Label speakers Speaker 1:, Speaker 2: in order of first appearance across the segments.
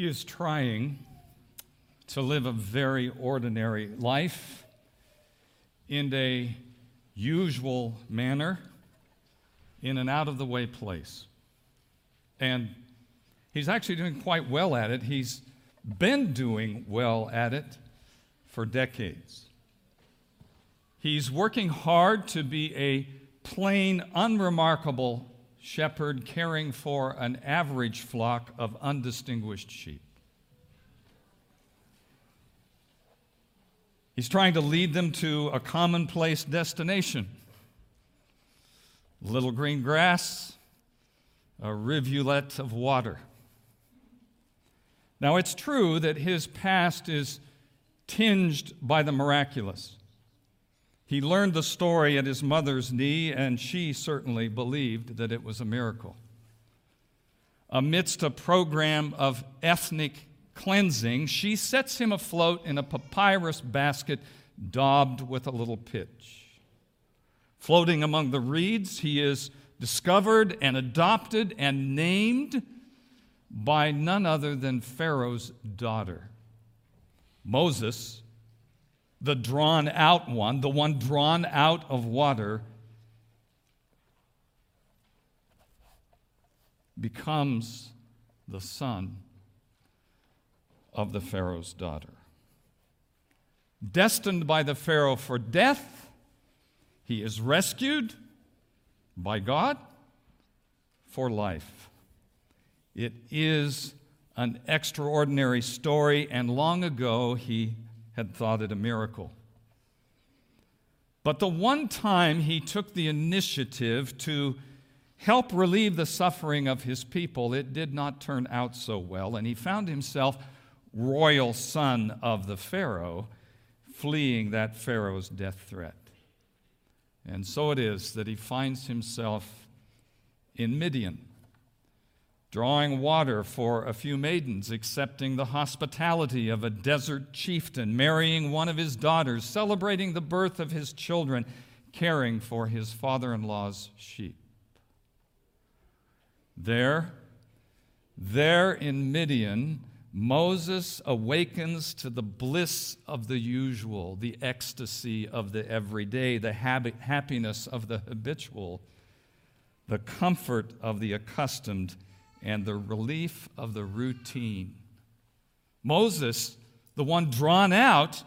Speaker 1: He is trying to live a very ordinary life in a usual manner in an out of the way place. And he's actually doing quite well at it. He's been doing well at it for decades. He's working hard to be a plain, unremarkable shepherd caring for an average flock of undistinguished sheep. He's trying to lead them to a commonplace destination little green grass, a rivulet of water. Now, it's true that his past is tinged by the miraculous. He learned the story at his mother's knee, and she certainly believed that it was a miracle. Amidst a program of ethnic cleansing, she sets him afloat in a papyrus basket daubed with a little pitch. Floating among the reeds, he is discovered and adopted and named by none other than Pharaoh's daughter. Moses the drawn out one, the one drawn out of water, becomes the son of the Pharaoh's daughter. Destined by the Pharaoh for death, he is rescued by God for life. It is an extraordinary story, and long ago he had thought it a miracle. But the one time he took the initiative to help relieve the suffering of his people, it did not turn out so well, and he found himself royal son of the Pharaoh, fleeing that Pharaoh's death threat. And so it is that he finds himself in Midian drawing water for a few maidens, accepting the hospitality of a desert chieftain, marrying one of his daughters, celebrating the birth of his children, caring for his father in law's sheep. There, there in Midian, Moses awakens to the bliss of the usual, the ecstasy of the everyday, the happiness of the habitual, the comfort of the accustomed and the relief of the routine. Moses, the one drawn out,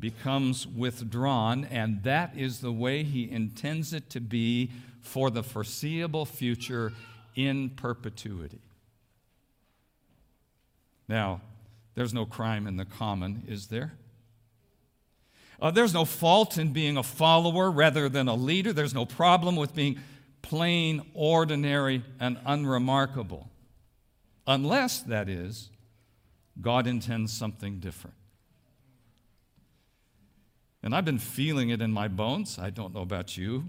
Speaker 1: becomes withdrawn, and that is the way he intends it to be for the foreseeable future in perpetuity. Now, there's no crime in the common, is there? Uh, there's no fault in being a follower rather than a leader. There's no problem with being plain, ordinary, and unremarkable. Unless, that is, God intends something different. And I've been feeling it in my bones. I don't know about you.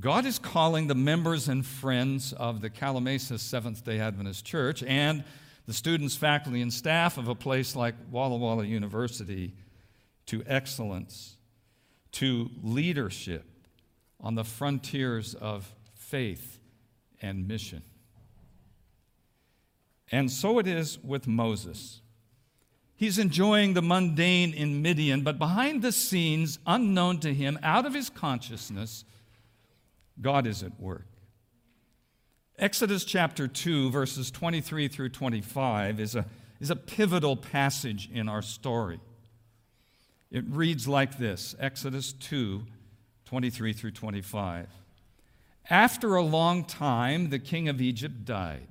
Speaker 1: God is calling the members and friends of the Calimesa Seventh day Adventist Church and the students, faculty, and staff of a place like Walla Walla University to excellence, to leadership on the frontiers of faith and mission. And so it is with Moses. He's enjoying the mundane in Midian, but behind the scenes, unknown to him, out of his consciousness, God is at work. Exodus chapter 2, verses 23 through 25, is a, is a pivotal passage in our story. It reads like this Exodus 2, 23 through 25. After a long time, the king of Egypt died.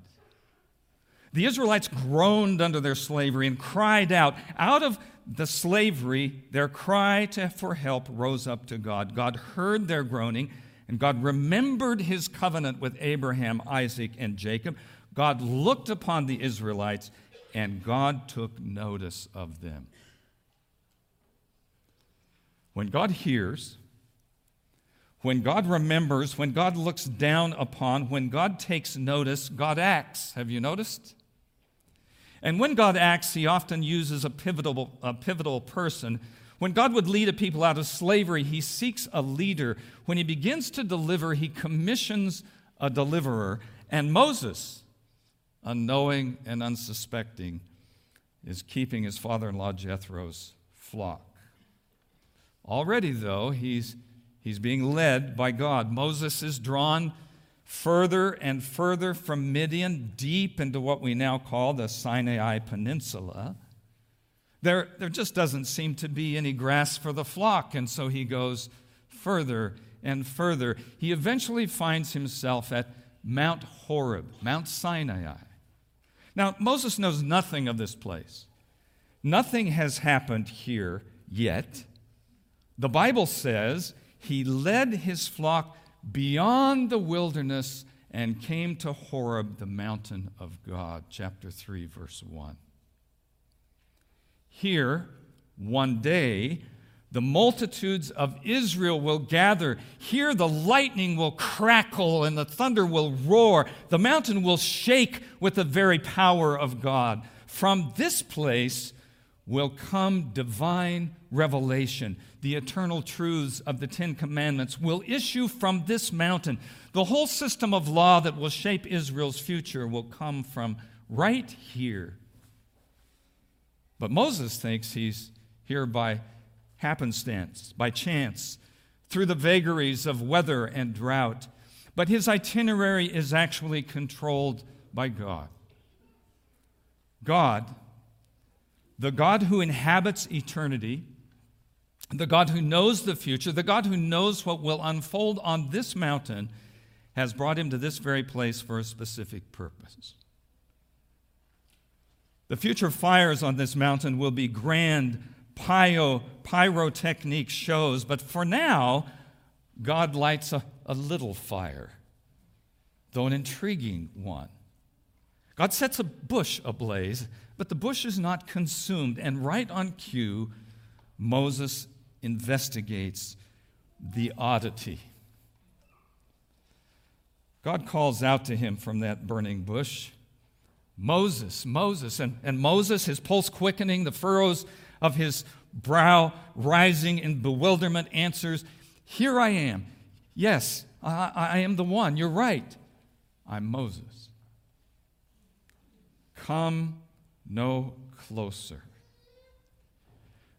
Speaker 1: The Israelites groaned under their slavery and cried out. Out of the slavery, their cry to, for help rose up to God. God heard their groaning, and God remembered his covenant with Abraham, Isaac, and Jacob. God looked upon the Israelites, and God took notice of them. When God hears, when God remembers, when God looks down upon, when God takes notice, God acts. Have you noticed? And when God acts, he often uses a pivotal, a pivotal person. When God would lead a people out of slavery, he seeks a leader. When he begins to deliver, he commissions a deliverer. And Moses, unknowing and unsuspecting, is keeping his father in law Jethro's flock. Already, though, he's, he's being led by God. Moses is drawn further and further from Midian, deep into what we now call the Sinai Peninsula. There, there just doesn't seem to be any grass for the flock, and so he goes further and further. He eventually finds himself at Mount Horeb, Mount Sinai. Now, Moses knows nothing of this place. Nothing has happened here yet. The Bible says he led his flock beyond the wilderness and came to Horeb, the mountain of God. Chapter 3, verse 1. Here, one day, the multitudes of Israel will gather. Here the lightning will crackle and the thunder will roar. The mountain will shake with the very power of God. From this place will come divine revelation. The eternal truths of the Ten Commandments will issue from this mountain. The whole system of law that will shape Israel's future will come from right here. But Moses thinks he's here by happenstance, by chance, through the vagaries of weather and drought. But his itinerary is actually controlled by God. God, the God who inhabits eternity, the God who knows the future, the God who knows what will unfold on this mountain, has brought him to this very place for a specific purpose. The future fires on this mountain will be grand pyro, pyrotechnic shows, but for now, God lights a, a little fire, though an intriguing one. God sets a bush ablaze, but the bush is not consumed, and right on cue, Moses investigates the oddity. God calls out to him from that burning bush Moses, Moses. And, and Moses, his pulse quickening, the furrows of his brow rising in bewilderment, answers, Here I am. Yes, I, I am the one. You're right. I'm Moses. Come no closer.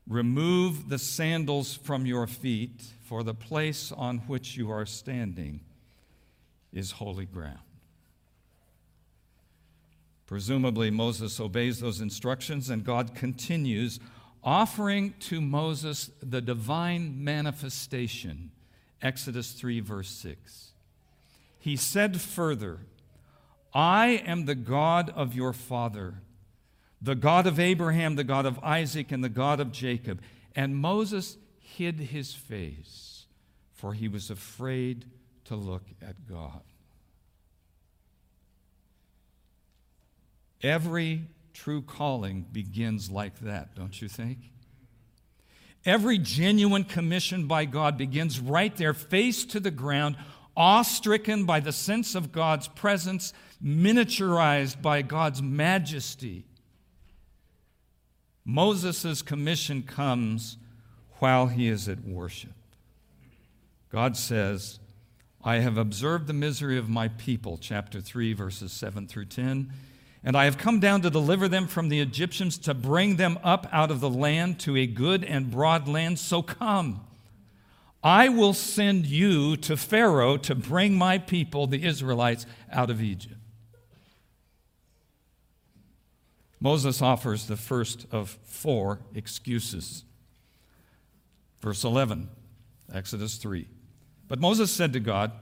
Speaker 1: Remove the sandals from your feet, for the place on which you are standing is holy ground. Presumably, Moses obeys those instructions, and God continues offering to Moses the divine manifestation. Exodus 3, verse 6. He said further, I am the God of your father, the God of Abraham, the God of Isaac, and the God of Jacob. And Moses hid his face, for he was afraid to look at God. Every true calling begins like that, don't you think? Every genuine commission by God begins right there, face to the ground, awe stricken by the sense of God's presence, miniaturized by God's majesty. Moses' commission comes while he is at worship. God says, I have observed the misery of my people, chapter 3, verses 7 through 10 and I have come down to deliver them from the Egyptians, to bring them up out of the land to a good and broad land. So come. I will send you to Pharaoh to bring my people, the Israelites, out of Egypt. Moses offers the first of four excuses. Verse 11, Exodus 3. But Moses said to God,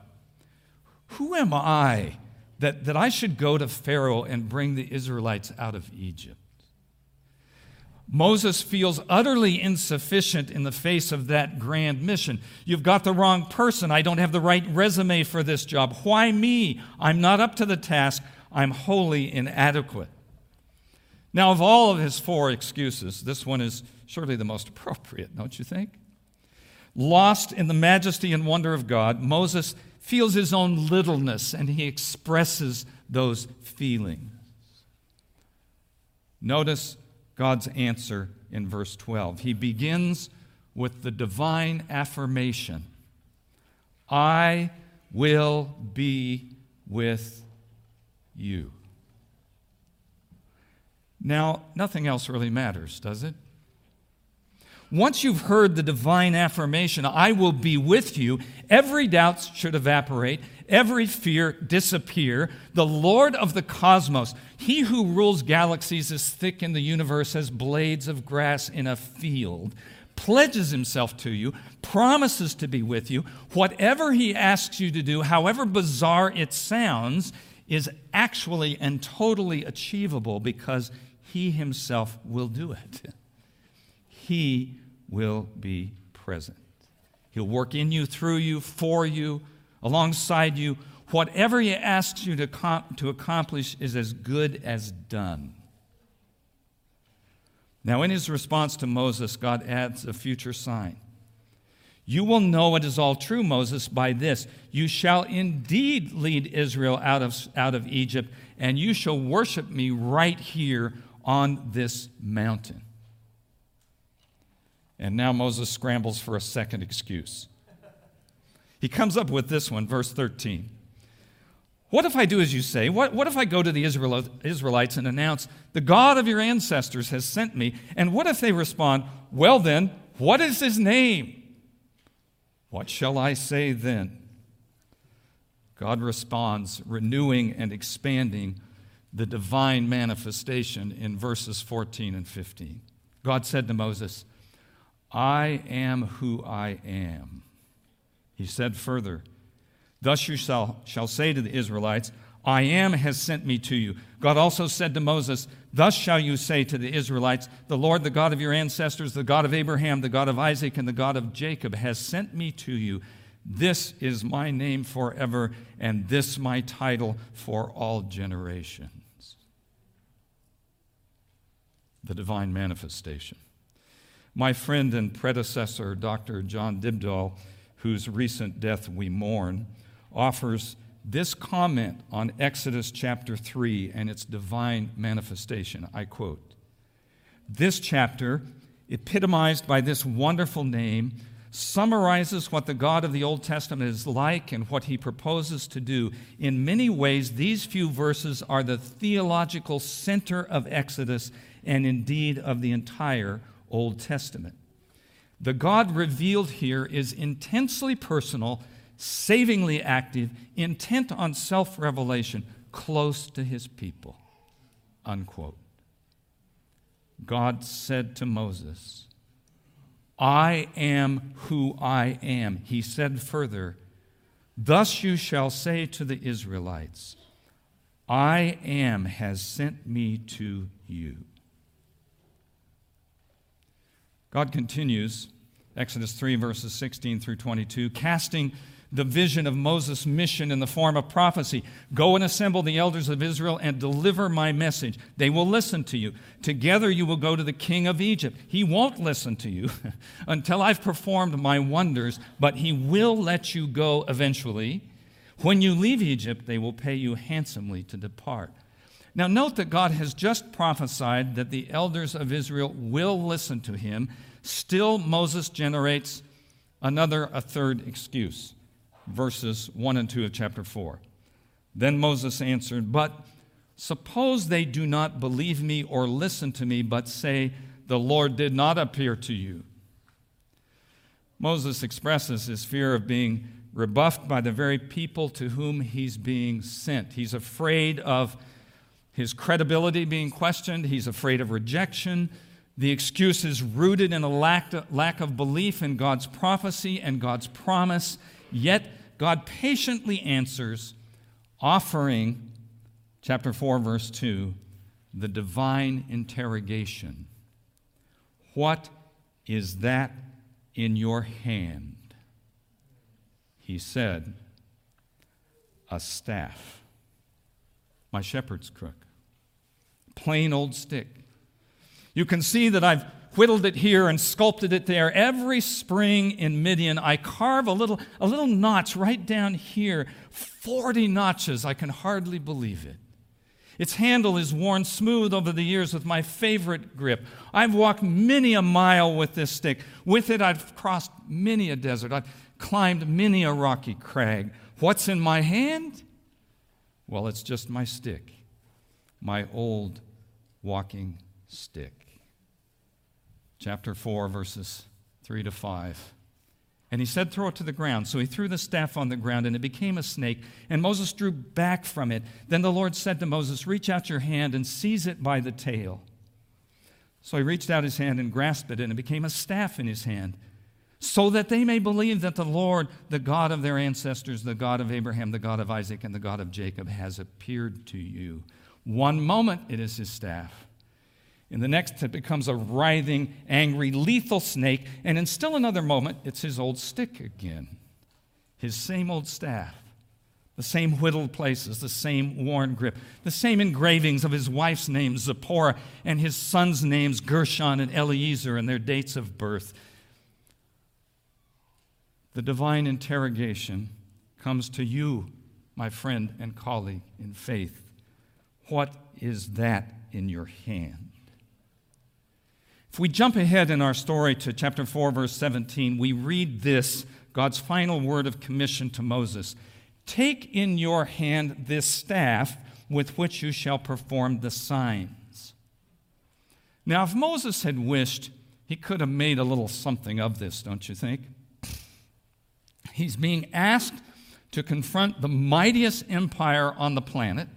Speaker 1: Who am I? that, that I should go to Pharaoh and bring the Israelites out of Egypt. Moses feels utterly insufficient in the face of that grand mission. You've got the wrong person. I don't have the right resume for this job. Why me? I'm not up to the task. I'm wholly inadequate. Now, of all of his four excuses, this one is surely the most appropriate, don't you think? Lost in the majesty and wonder of God, Moses feels his own littleness and he expresses those feelings. Notice God's answer in verse 12. He begins with the divine affirmation I will be with you. Now, nothing else really matters, does it? Once you've heard the divine affirmation, I will be with you, every doubt should evaporate, every fear disappear. The Lord of the cosmos, he who rules galaxies as thick in the universe as blades of grass in a field, pledges himself to you, promises to be with you. Whatever he asks you to do, however bizarre it sounds, is actually and totally achievable because he himself will do it. He will be present. He'll work in you, through you, for you, alongside you. Whatever He asks you to, to accomplish is as good as done. Now, in his response to Moses, God adds a future sign. You will know it is all true, Moses, by this. You shall indeed lead Israel out of, out of Egypt, and you shall worship me right here on this mountain. And now Moses scrambles for a second excuse. He comes up with this one, verse 13. What if I do as you say? What, what if I go to the Israelites and announce, The God of your ancestors has sent me? And what if they respond, Well then, what is his name? What shall I say then? God responds, renewing and expanding the divine manifestation in verses 14 and 15. God said to Moses, I am who I am. He said further, Thus you shall, shall say to the Israelites, I am has sent me to you. God also said to Moses, Thus shall you say to the Israelites, The Lord, the God of your ancestors, the God of Abraham, the God of Isaac, and the God of Jacob, has sent me to you. This is my name forever, and this my title for all generations. The divine manifestation. My friend and predecessor, Dr. Jon Dybdahl, whose recent death we mourn, offers this comment on Exodus chapter 3 and its divine manifestation. I quote This chapter, epitomized by this wonderful name, summarizes what the God of the Old Testament is like and what he proposes to do. In many ways, these few verses are the theological center of Exodus and indeed of the entire Old Testament. The God revealed here is intensely personal, savingly active, intent on self revelation, close to his people. Unquote. God said to Moses, I am who I am. He said further, Thus you shall say to the Israelites, I am has sent me to you. God continues, Exodus 3, verses 16 through 22, casting the vision of Moses' mission in the form of prophecy Go and assemble the elders of Israel and deliver my message. They will listen to you. Together you will go to the king of Egypt. He won't listen to you until I've performed my wonders, but he will let you go eventually. When you leave Egypt, they will pay you handsomely to depart. Now, note that God has just prophesied that the elders of Israel will listen to him. Still, Moses generates another, a third excuse. Verses 1 and 2 of chapter 4. Then Moses answered, But suppose they do not believe me or listen to me, but say, The Lord did not appear to you. Moses expresses his fear of being rebuffed by the very people to whom he's being sent. He's afraid of his credibility being questioned. He's afraid of rejection. The excuse is rooted in a lack, lack of belief in God's prophecy and God's promise. Yet, God patiently answers, offering, chapter 4, verse 2, the divine interrogation What is that in your hand? He said, A staff, my shepherd's crook plain old stick. You can see that I've whittled it here and sculpted it there. Every spring in Midian, I carve a little, a little notch right down here. 40 notches. I can hardly believe it. Its handle is worn smooth over the years with my favorite grip. I've walked many a mile with this stick. With it, I've crossed many a desert. I've climbed many a rocky crag. What's in my hand? Well, it's just my stick, my old walking stick. Chapter 4, verses 3 to 5. And he said, Throw it to the ground. So he threw the staff on the ground, and it became a snake. And Moses drew back from it. Then the Lord said to Moses, Reach out your hand and seize it by the tail. So he reached out his hand and grasped it, and it became a staff in his hand, so that they may believe that the Lord, the God of their ancestors, the God of Abraham, the God of Isaac, and the God of Jacob, has appeared to you. One moment it is his staff. In the next, it becomes a writhing, angry, lethal snake. And in still another moment, it's his old stick again, his same old staff, the same whittled places, the same worn grip, the same engravings of his wife's name, Zipporah, and his sons' names, Gershom and Eliezer, and their dates of birth. The divine interrogation comes to you, my friend and colleague in faith. What is that in your hand? If we jump ahead in our story to chapter 4, verse 17, we read this God's final word of commission to Moses Take in your hand this staff with which you shall perform the signs. Now, if Moses had wished, he could have made a little something of this, don't you think? He's being asked to confront the mightiest empire on the planet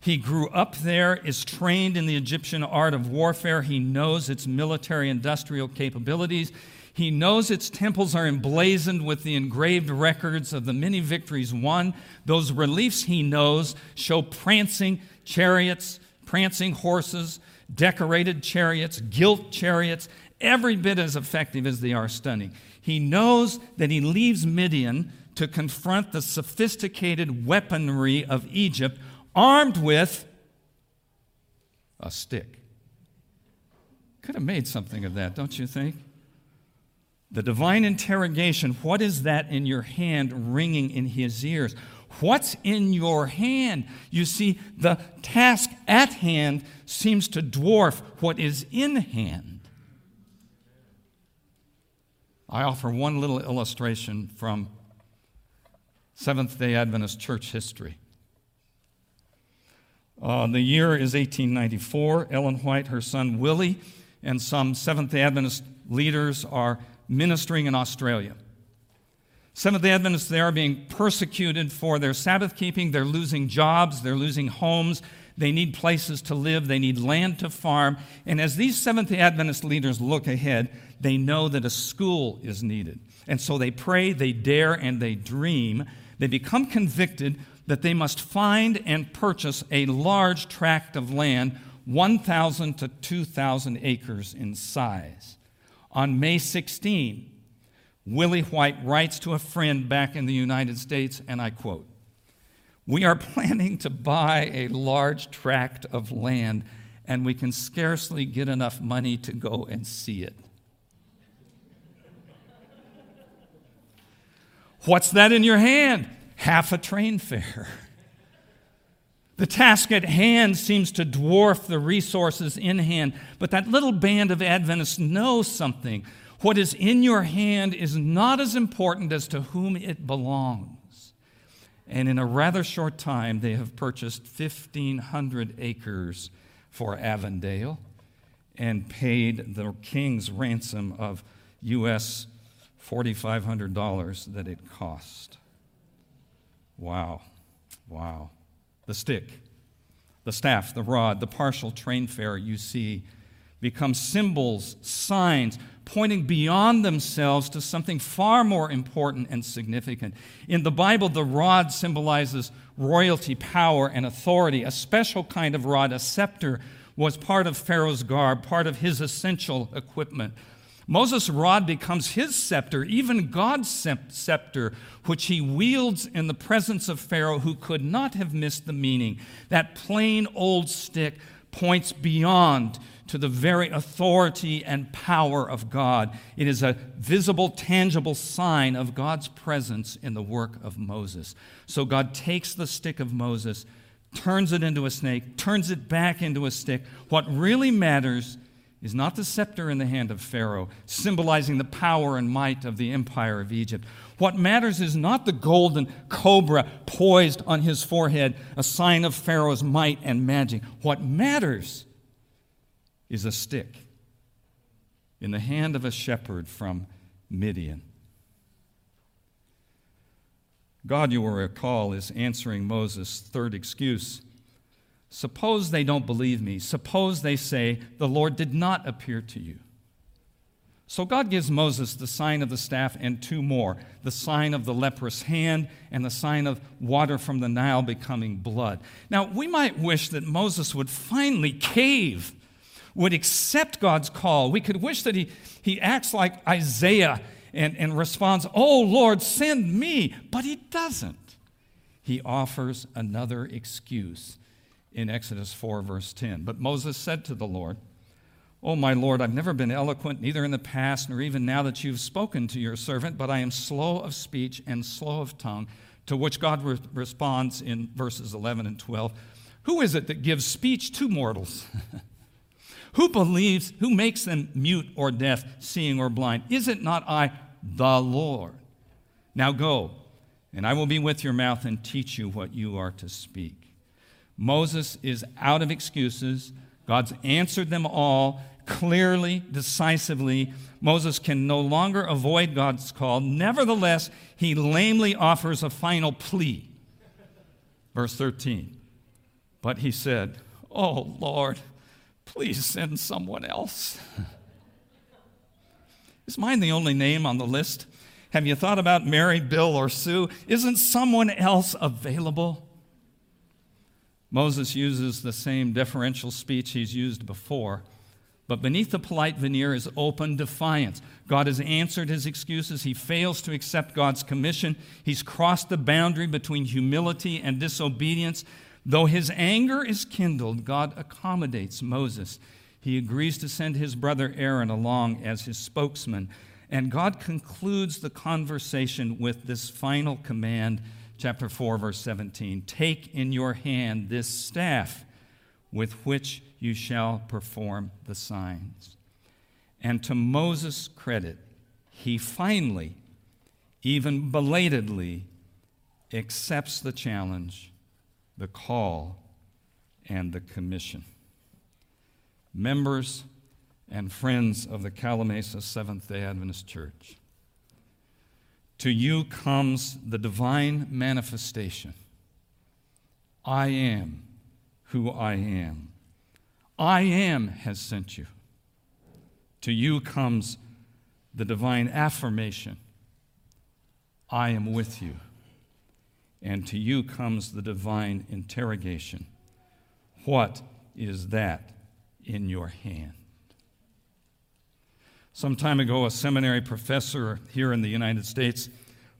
Speaker 1: he grew up there, is trained in the Egyptian art of warfare. He knows its military industrial capabilities. He knows its temples are emblazoned with the engraved records of the many victories won. Those reliefs he knows show prancing chariots, prancing horses, decorated chariots, gilt chariots, every bit as effective as they are stunning. He knows that he leaves Midian to confront the sophisticated weaponry of Egypt armed with a stick. Could have made something of that, don't you think? The divine interrogation what is that in your hand ringing in his ears? What's in your hand? You see, the task at hand seems to dwarf what is in hand. I offer one little illustration from Seventh day Adventist church history. Uh, the year is 1894. Ellen White, her son Willie, and some Seventh day Adventist leaders are ministering in Australia. Seventh day Adventists there are being persecuted for their Sabbath keeping. They're losing jobs, they're losing homes, they need places to live, they need land to farm. And as these Seventh day Adventist leaders look ahead, they know that a school is needed. And so they pray, they dare, and they dream. They become convicted that they must find and purchase a large tract of land, 1,000 to 2,000 acres in size. On May 16, Willie White writes to a friend back in the United States, and I quote We are planning to buy a large tract of land, and we can scarcely get enough money to go and see it. What's that in your hand? Half a train fare. The task at hand seems to dwarf the resources in hand, but that little band of Adventists knows something. What is in your hand is not as important as to whom it belongs. And in a rather short time, they have purchased 1,500 acres for Avondale and paid the king's ransom of U.S. $4,500 that it cost. Wow. Wow. The stick, the staff, the rod, the partial train fare you see become symbols, signs, pointing beyond themselves to something far more important and significant. In the Bible, the rod symbolizes royalty, power, and authority. A special kind of rod, a scepter, was part of Pharaoh's garb, part of his essential equipment. Moses' rod becomes his scepter, even God's scepter, which he wields in the presence of Pharaoh, who could not have missed the meaning. That plain old stick points beyond to the very authority and power of God. It is a visible, tangible sign of God's presence in the work of Moses. So God takes the stick of Moses, turns it into a snake, turns it back into a stick. What really matters is not the scepter in the hand of Pharaoh, symbolizing the power and might of the empire of Egypt. What matters is not the golden cobra poised on his forehead, a sign of Pharaoh's might and magic. What matters is a stick in the hand of a shepherd from Midian. God, you will recall, is answering Moses' third excuse. Suppose they don't believe me. Suppose they say, The Lord did not appear to you. So God gives Moses the sign of the staff and two more the sign of the leprous hand and the sign of water from the Nile becoming blood. Now, we might wish that Moses would finally cave, would accept God's call. We could wish that he, he acts like Isaiah and, and responds, Oh Lord, send me. But he doesn't. He offers another excuse in Exodus 4, verse 10. But Moses said to the Lord, Oh, my Lord, I've never been eloquent, neither in the past nor even now that you've spoken to your servant, but I am slow of speech and slow of tongue. To which God re- responds in verses 11 and 12 Who is it that gives speech to mortals? who believes, who makes them mute or deaf, seeing or blind? Is it not I, the Lord? Now go, and I will be with your mouth and teach you what you are to speak. Moses is out of excuses. God's answered them all clearly, decisively. Moses can no longer avoid God's call. Nevertheless, he lamely offers a final plea. Verse 13. But he said, Oh Lord, please send someone else. Is mine the only name on the list? Have you thought about Mary, Bill, or Sue? Isn't someone else available? Moses uses the same deferential speech he's used before but beneath the polite veneer is open defiance. God has answered his excuses. He fails to accept God's commission. He's crossed the boundary between humility and disobedience. Though his anger is kindled, God accommodates Moses. He agrees to send his brother Aaron along as his spokesman. And God concludes the conversation with this final command, chapter 4, verse 17 Take in your hand this staff with which you shall perform the signs. And to Moses' credit, he finally, even belatedly, accepts the challenge, the call, and the commission. Members and friends of the Calimesa Seventh day Adventist Church, to you comes the divine manifestation I am who I am. I am has sent you. To you comes the divine affirmation I am with you. And to you comes the divine interrogation What is that in your hand? Some time ago, a seminary professor here in the United States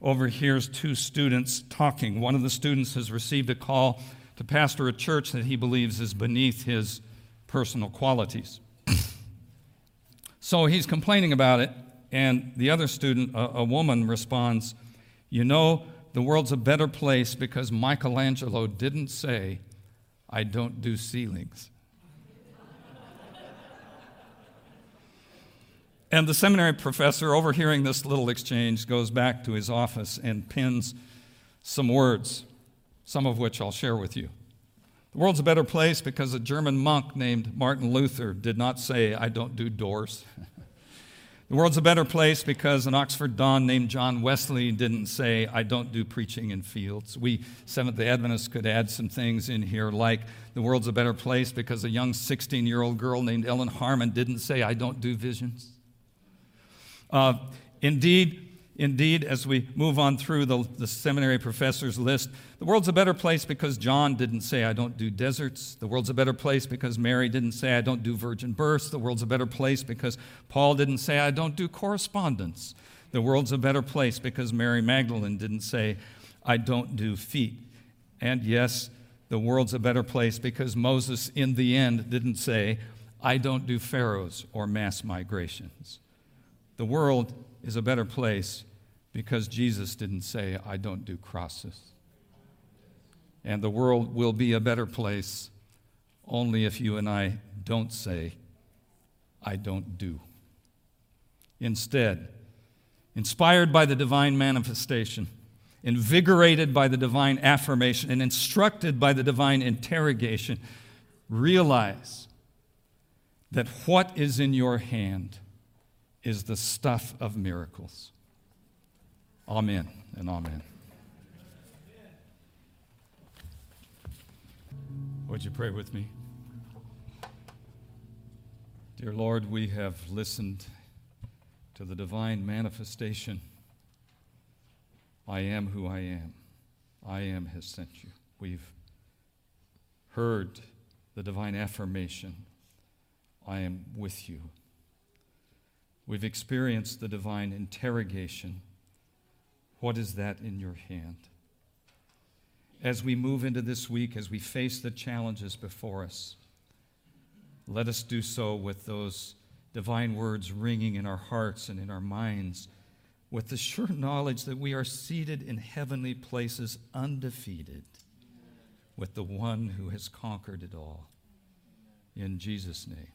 Speaker 1: overhears two students talking. One of the students has received a call to pastor a church that he believes is beneath his personal qualities. so he's complaining about it, and the other student, a, a woman, responds, You know, the world's a better place because Michelangelo didn't say, I don't do ceilings. And the seminary professor, overhearing this little exchange, goes back to his office and pins some words some of which I'll share with you. The world's a better place because a German monk named Martin Luther did not say, I don't do doors. the world's a better place because an Oxford Don named John Wesley didn't say, I don't do preaching in fields. We Seventh day Adventists could add some things in here like, the world's a better place because a young 16 year old girl named Ellen Harmon didn't say, I don't do visions. Uh, indeed, Indeed, as we move on through the, the, seminary professor's list, the world's a better place because John didn't say, I don't do deserts. The world's a better place because Mary didn't say, I don't do virgin births. The world's a better place because Paul didn't say, I don't do correspondence. The world's a better place because Mary Magdalene didn't say, I don't do feet. And yes, the world's a better place because Moses, in the end, didn't say, I don't do pharaohs or mass migrations. The world is a better place because Jesus didn't say, I don't do crosses. And the world will be a better place only if you and I don't say, I don't do. Instead, inspired by the divine manifestation, invigorated by the divine affirmation, and instructed by the divine interrogation, realize that what is in your hand is the stuff of miracles. Amen and amen. Would you pray with me? Dear Lord, we have listened to the divine manifestation. I am who I am. I am has sent you. We've heard the divine affirmation I am with you. We've experienced the divine interrogation What is that in your hand? As we move into this week, as we face the challenges before us, let us do so with those divine words ringing in our hearts and in our minds, with the sure knowledge that we are seated in heavenly places undefeated with the one who has conquered it all. In Jesus' name,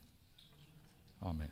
Speaker 1: amen.